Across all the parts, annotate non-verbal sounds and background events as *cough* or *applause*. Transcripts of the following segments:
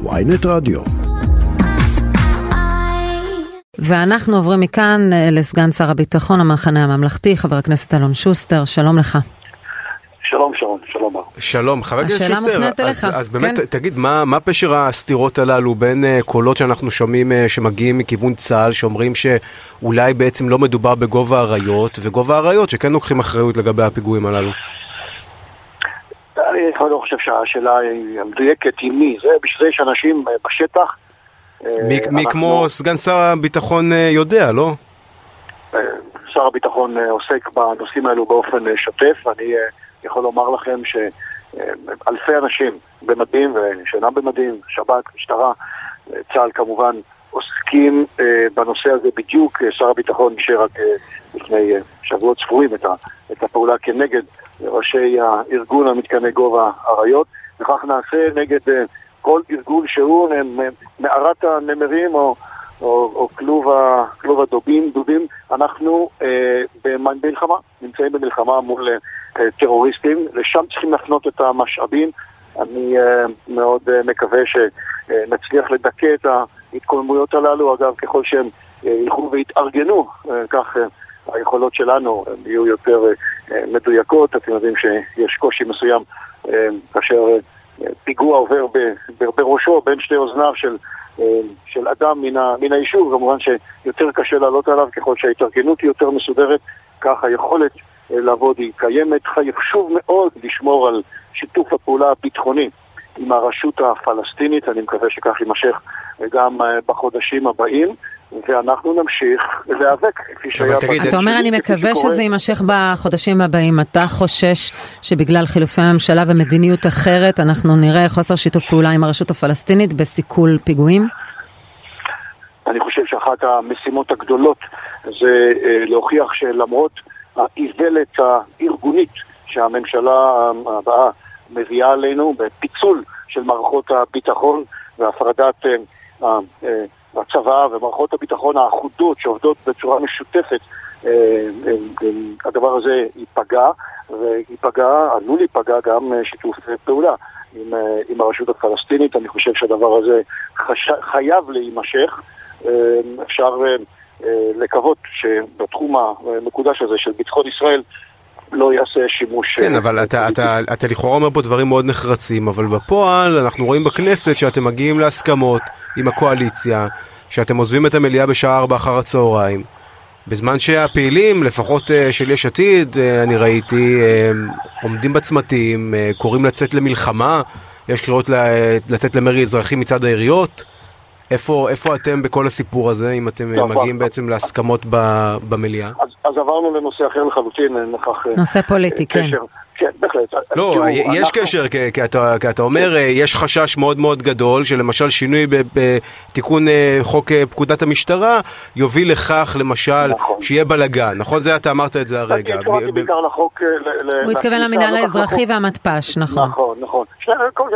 ויינט רדיו. ואנחנו עוברים מכאן אה, לסגן שר הביטחון המחנה הממלכתי, חבר הכנסת אלון שוסטר, שלום לך. שלום שרון, שלום מר. שלום, חבר הכנסת השאלה שוסטר, מופנית אז, אליך, אז באמת, כן. תגיד, מה, מה פשר הסתירות הללו בין uh, קולות שאנחנו שומעים uh, שמגיעים מכיוון צה"ל, שאומרים שאולי בעצם לא מדובר בגובה האריות, וגובה האריות שכן לוקחים אחריות לגבי הפיגועים הללו? אני לא חושב שהשאלה היא המדויקת היא מי, זה בשביל זה יש אנשים אה, בשטח. אה, מי, מי אנחנו- כמו סגן שר הביטחון uh, יודע, לא? אה, שר הביטחון אה, עוסק בנושאים האלו באופן אה, שוטף, ואני אה, יכול לומר לכם שאלפי אנשים במדים ושאינם במדים, שב"כ, משטרה, אה, צה"ל כמובן, עוסקים אה, בנושא הזה בדיוק. אה, שר הביטחון אישר רק אה, לפני אה, שבועות ספורים את הפעולה כנגד ראשי הארגון המתקני גובה אריות, וכך נעשה נגד אה, כל ארגון שהוא, אה, מערת הנמרים או או, או כלוב, ה, כלוב הדובים, דובים, אנחנו אה, במלחמה, נמצאים במלחמה מול אה, טרוריסטים, לשם צריכים להפנות את המשאבים. אני אה, מאוד אה, מקווה שנצליח לדכא את ההתקוממויות הללו, אגב, ככל שהם אה, ילכו ויתארגנו, אה, כך אה, היכולות שלנו יהיו יותר אה, אה, מדויקות. אתם יודעים שיש קושי מסוים אה, כאשר פיגוע עובר בראשו בין שתי אוזניו של של אדם מן, היישוב, כמובן שיותר קשה לעלות עליו ככל שההתארגנות היא יותר מסודרת, כך היכולת לעבוד היא קיימת. חשוב מאוד לשמור על שיתוף הפעולה הביטחוני עם הרשות הפלסטינית, אני מקווה שכך יימשך גם בחודשים הבאים, ואנחנו נמשיך להיאבק, כפי שהיה... תגיד, אתה אומר, אני מקווה. שזה יימשך בחודשים הבאים. אתה חושש שבגלל חילופי הממשלה ומדיניות אחרת, אנחנו נראה חוסר שיתוף פעולה עם הרשות הפלסטינית בסיכול פיגועים? אני חושב שאחת המשימות הגדולות זה אה, להוכיח שלמרות האיוולת הארגונית שהממשלה הבאה מביאה עלינו בפיצול של מערכות הביטחון והפרדת אה, אה, הצבא ומערכות הביטחון האחודות שעובדות בצורה משותפת, אה, אה, אה, הדבר הזה ייפגע, וייפגע, עלול להיפגע גם שיתוף פעולה עם, עם הרשות הפלסטינית. אני חושב שהדבר הזה חש... חייב להימשך. אפשר לקוות שבתחום המקודש הזה של ביטחון ישראל לא יעשה שימוש... כן, אה, אבל אתה, פוליטי. אתה, אתה לכאורה אומר פה דברים מאוד נחרצים, אבל בפועל אנחנו רואים בכנסת שאתם מגיעים להסכמות עם הקואליציה, שאתם עוזבים את המליאה בשעה 4 אחר הצהריים. בזמן שהפעילים, לפחות אה, של יש עתיד, אה, אני ראיתי, עומדים בצמתים, קוראים לצאת למלחמה, יש קריאות לצאת למרי אזרחי מצד העיריות. איפה, איפה אתם בכל הסיפור הזה, אם אתם אה, לא, מגיעים בעצם להסכמות ב- במליאה? אז, אז עברנו לנושא אחר לחלוטין, אין לכך... אה, נושא פוליטי, אה, כן. כן, בהחלט. לא, תראו, יש אנחנו- קשר, כי, כי, אתה, כי אתה אומר, אה, יש חשש מאוד מאוד גדול שלמשל שינוי ב- בתיקון אה, חוק אה, פקודת המשטרה יוביל לכך, למשל, נכון. שיהיה בלאגן. נכון? זה אתה אמרת את זה הרגע. אני התכוונתי בעיקר לחוק... הוא התכוון למינהל האזרחי. והמתפ"ש, נכון. נכון, נכון.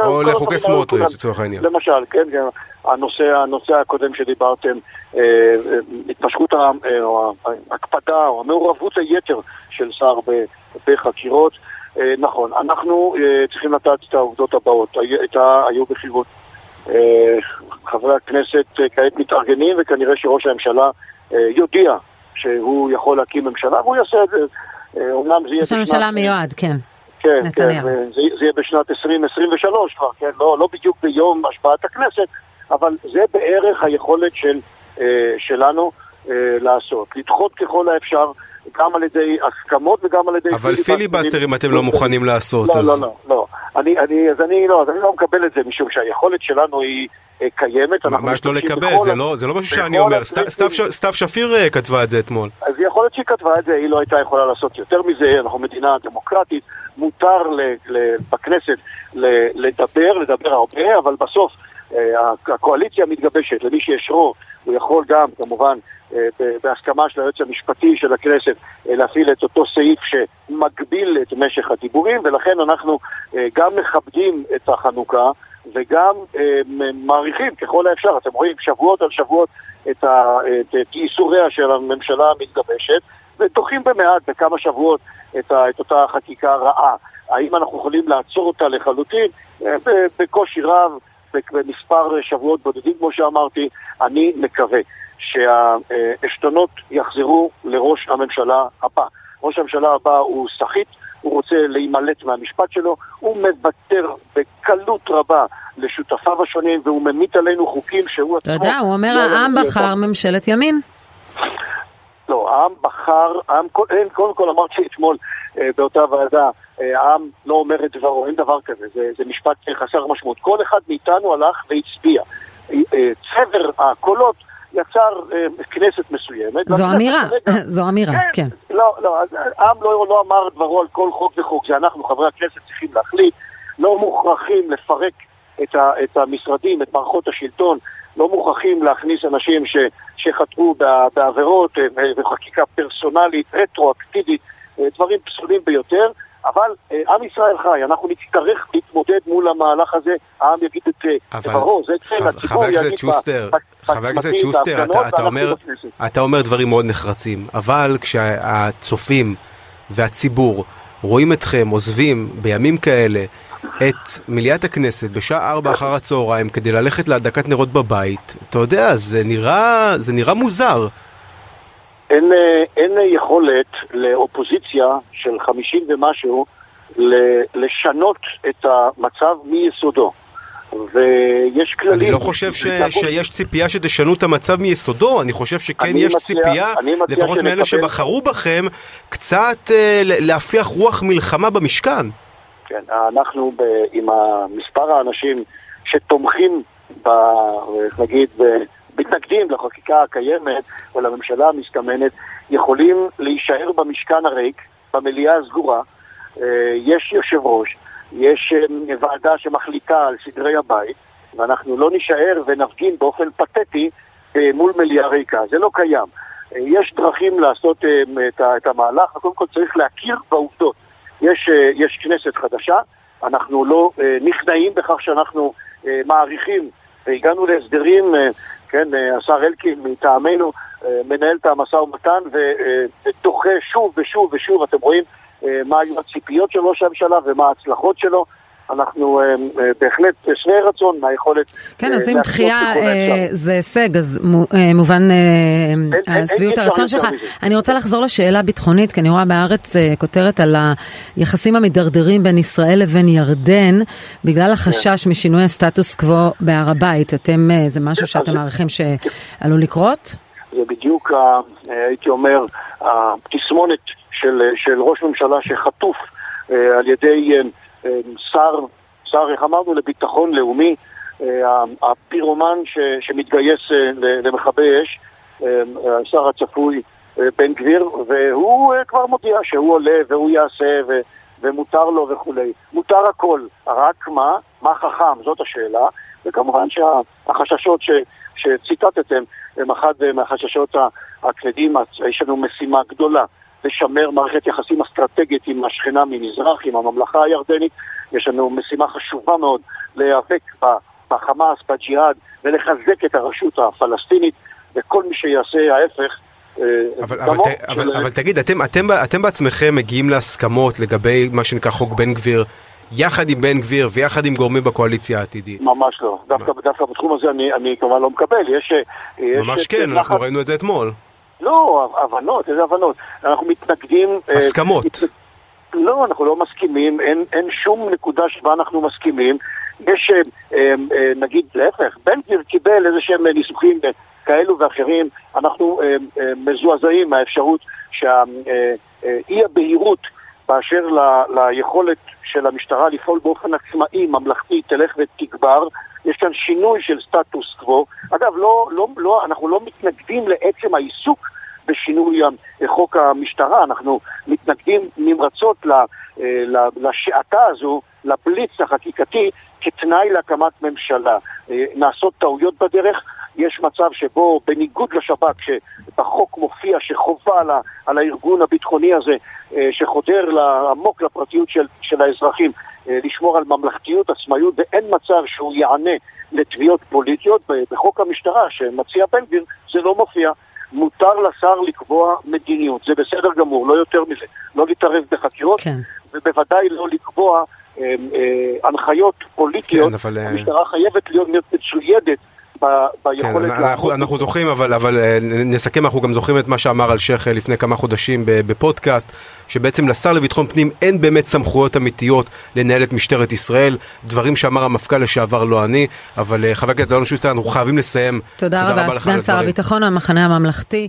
או לחוקי סמוטריץ'. לצורך העניין. למשל, כן, כן, הנושא, הנושא הקודם שדיברתם, התמשכות או ההקפדה או המעורבות היתר של שר בחקירות. אה, נכון, אנחנו אה, צריכים לדעת את העובדות הבאות. הי- הייתה, היו בחירות. אה, חברי הכנסת כעת מתארגנים, וכנראה שראש הממשלה יודיע שהוא יכול להקים ממשלה, והוא יעשה את זה. אומנם זה יהיה ראש הממשלה המיועד, כן. כן, נתניהו. כן, זה, זה יהיה בשנת 2023 כבר, כן, לא, לא בדיוק ביום השבעת הכנסת, אבל זה בערך היכולת של, שלנו לעשות. לדחות ככל האפשר, גם על ידי הסכמות וגם על ידי... אבל פיליבסטרים אתם לא מוכנים לעשות, לא, אז... לא, לא, לא. אני, אני, אז אני לא, אז אני לא מקבל את זה, משום שהיכולת שלנו היא אה, קיימת. אנחנו ממש לא לקבל, זה לא, זה לא משהו שאני אומר. סתיו שפיר אה, כתבה את זה אתמול. אז יכול להיות שהיא כתבה את זה, היא לא הייתה יכולה לעשות יותר מזה, אנחנו מדינה דמוקרטית, מותר בכנסת לדבר, לדבר הרבה, אבל בסוף הקואליציה מתגבשת, למי שיש רוב, הוא יכול גם, כמובן, אה, בהסכמה של היועץ המשפטי של הכנסת, אה, להפעיל את אותו סעיף שמגביל את משך הדיבורים, ולכן אנחנו אה, גם מכבדים את החנוכה וגם אה, מעריכים ככל האפשר, אתם רואים שבועות על שבועות את, ה, ייסוריה של הממשלה המתגבשת, ודוחים במעט, בכמה שבועות, את, אותה חקיקה רעה. האם אנחנו יכולים לעצור אותה לחלוטין? אה, בקושי רב, במספר שבועות בודדים, כמו שאמרתי, אני מקווה שהעשתונות יחזרו לראש הממשלה הבא. ראש הממשלה הבא הוא סחיט, הוא רוצה להימלט מהמשפט שלו, הוא מוותר בקלות רבה לשותפיו השונים והוא ממיט עלינו חוקים שהוא עצמו... אתה יודע, הוא אומר לא העם בחר ממשלת ימין. לא, העם בחר, העם, קודם כל אמרתי אתמול אה, באותה ועדה, אה, העם לא אומר את דברו, אין דבר כזה, זה, זה משפט חסר משמעות. כל אחד מאיתנו הלך והצביע. אה, אה, צבר הקולות יצר אה, כנסת מסוימת. זו אמירה, *laughs* זו אמירה, כן. כן. לא, לא, העם לא, לא אמר דברו על כל חוק וחוק, זה אנחנו, חברי הכנסת, צריכים להחליט. לא מוכרחים לפרק את, ה, את המשרדים, את מערכות השלטון, לא מוכרחים להכניס אנשים ש, שחטאו בעבירות וחקיקה אה, פרסונלית, רטרואקטיבית, אה, דברים פסולים ביותר. אבל אה, עם ישראל חי, אנחנו נצטרך להתמודד מול המהלך הזה, העם יגיד את דברו, זה כן, הציבור יגיד שוסטר, חבר הכנסת שוסטר, אתה, אתה, אומר, אתה אומר דברים מאוד נחרצים, אבל כשהצופים והציבור רואים אתכם עוזבים בימים כאלה את מליאת הכנסת בשעה ארבע אחר הצהריים כדי ללכת להדקת נרות בבית, אתה יודע, זה נראה, זה נראה מוזר. אין, אין יכולת לאופוזיציה של חמישים ומשהו לשנות את המצב מיסודו. ויש כללים. אני לא חושב ש... שיש ציפייה שתשנו את המצב מיסודו, אני חושב שכן יש מציע, ציפייה, לפחות מאלה שבחרו בכם, קצת אה, להפיח רוח מלחמה במשכן. כן, אנחנו ב, עם מספר האנשים שתומכים, ב, נגיד, ב, מתנגדים לחקיקה הקיימת או לממשלה המסתמנת, יכולים להישאר במשכן הריק, במליאה הסגורה. אה, יש יושב ראש, יש אה, ועדה שמחליטה על סדרי הבית, ואנחנו לא נישאר ונפגין באופן פתטי אה, מול מליאה ריקה. זה לא קיים. יש דרכים לעשות את המהלך, קודם כל צריך להכיר בעובדות. יש, יש כנסת חדשה, אנחנו לא נכנעים בכך שאנחנו מעריכים והגענו להסדרים כן, אה, השר אלקין מטעמנו אה, מנהל את המשא ומתן ודוחה שוב ושוב ושוב, אתם רואים אה, מה היו הציפיות של ראש הממשלה ומה ההצלחות שלו. אנחנו uh, בהחלט שבעי רצון מהיכולת... כן, אז אם דחייה זה הישג, אז מובן שביעות הרצון שלך. אני רוצה לחזור לשאלה הביטחונית, כי אני רואה בארץ כותרת על היחסים המדרדרים בין ישראל לבין ירדן, בגלל החשש כן. משינוי הסטטוס קוו בהר הבית. אתם, זה משהו שאתם מעריכים שעלול לקרות? זה בדיוק, הייתי אומר, התסמונת של ראש ממשלה שחטוף על ידי... שר, שר, איך אמרנו, לביטחון לאומי, אה, הפירומן ש, שמתגייס אה, למכבי אש, אה, השר הצפוי בן גביר, והוא כבר מודיע שהוא עולה והוא יעשה ו, ומותר לו וכולי. מותר הכל, רק מה? מה חכם? זאת השאלה. וכמובן שהחששות ש, שציטטתם הם אחד מהחששות הכבדים, יש לנו משימה גדולה. לשמר מערכת יחסים אסטרטגית השכנה ממזרח, עם הממלכה הירדנית. יש לנו משימה חשובה מאוד להיאבק בחמאס, בג'יהאד, ולחזק את הרשות הפלסטינית, וכל מי שיעשה ההפך אה, אבל, אבל, ת, אבל, אבל תגיד, אתם, אתם, אתם בעצמכם מגיעים להסכמות לגבי מה שנקרא חוק בן גביר יחד עם בן גביר ויחד עם גורמים בקואליציה העתידית? ממש לא. דווקא, דווקא בתחום הזה אני, אני כמובן לא מקבל. יש... ממש יש כן, אנחנו ראינו את זה אתמול. לא, הבנות, איזה הבנות? אנחנו מתנגדים... אה, הסכמות. מת... לא, אנחנו לא מסכימים, אין, אין שום נקודה שבה אנחנו מסכימים. יש, אה, אה, אה, נגיד, להפך, בן גביר קיבל איזה שהם ניסוחים כאלו ואחרים, אנחנו מזועזעים מהאפשרות שהאי הבהירות באשר ל, ליכולת של המשטרה לפעול באופן עצמאי, ממלכתי, תלך ותגבר. יש כאן שינוי של סטטוס קוו. אגב, לא, לא, לא, אנחנו לא מתנגדים לעצם העיסוק בשינוי חוק המשטרה, אנחנו מתנגדים נמרצות אה, לשעתה הזו, לבליץ החקיקתי, כתנאי להקמת ממשלה. אה, נעשות טעויות בדרך, יש מצב שבו בניגוד לשב"כ, שבחוק מופיע שחובה על, הארגון הביטחוני הזה, אה, שחודר עמוק לפרטיות של, של האזרחים, לשמור על ממלכתיות, עצמאיות, ואין מצב שהוא יענה לתביעות פוליטיות. בחוק המשטרה שמציע בן גביר זה לא מופיע. מותר לשר לקבוע מדיניות, זה בסדר גמור, לא יותר מזה. לא להתערב בחקירות, כן. ובוודאי לא לקבוע הנחיות פוליטיות, כן, אבל... המשטרה חייבת להיות מצוידת ביכולת כן, אנחנו, אנחנו זוכרים, אבל, אבל אה, נסכם, אנחנו גם זוכרים את מה שאמר אלשיך לפני כמה חודשים בפודקאסט, שבעצם לשר לביטחון פנים אין באמת סמכויות אמיתיות לנהל את משטרת ישראל, דברים שאמר המפכ"ל לשעבר לא אני, אבל אה, חבר הכנסת אלון שוסטר, אנחנו חייבים לסיים. תודה, תודה רבה, סגן שר הביטחון, המחנה הממלכתי.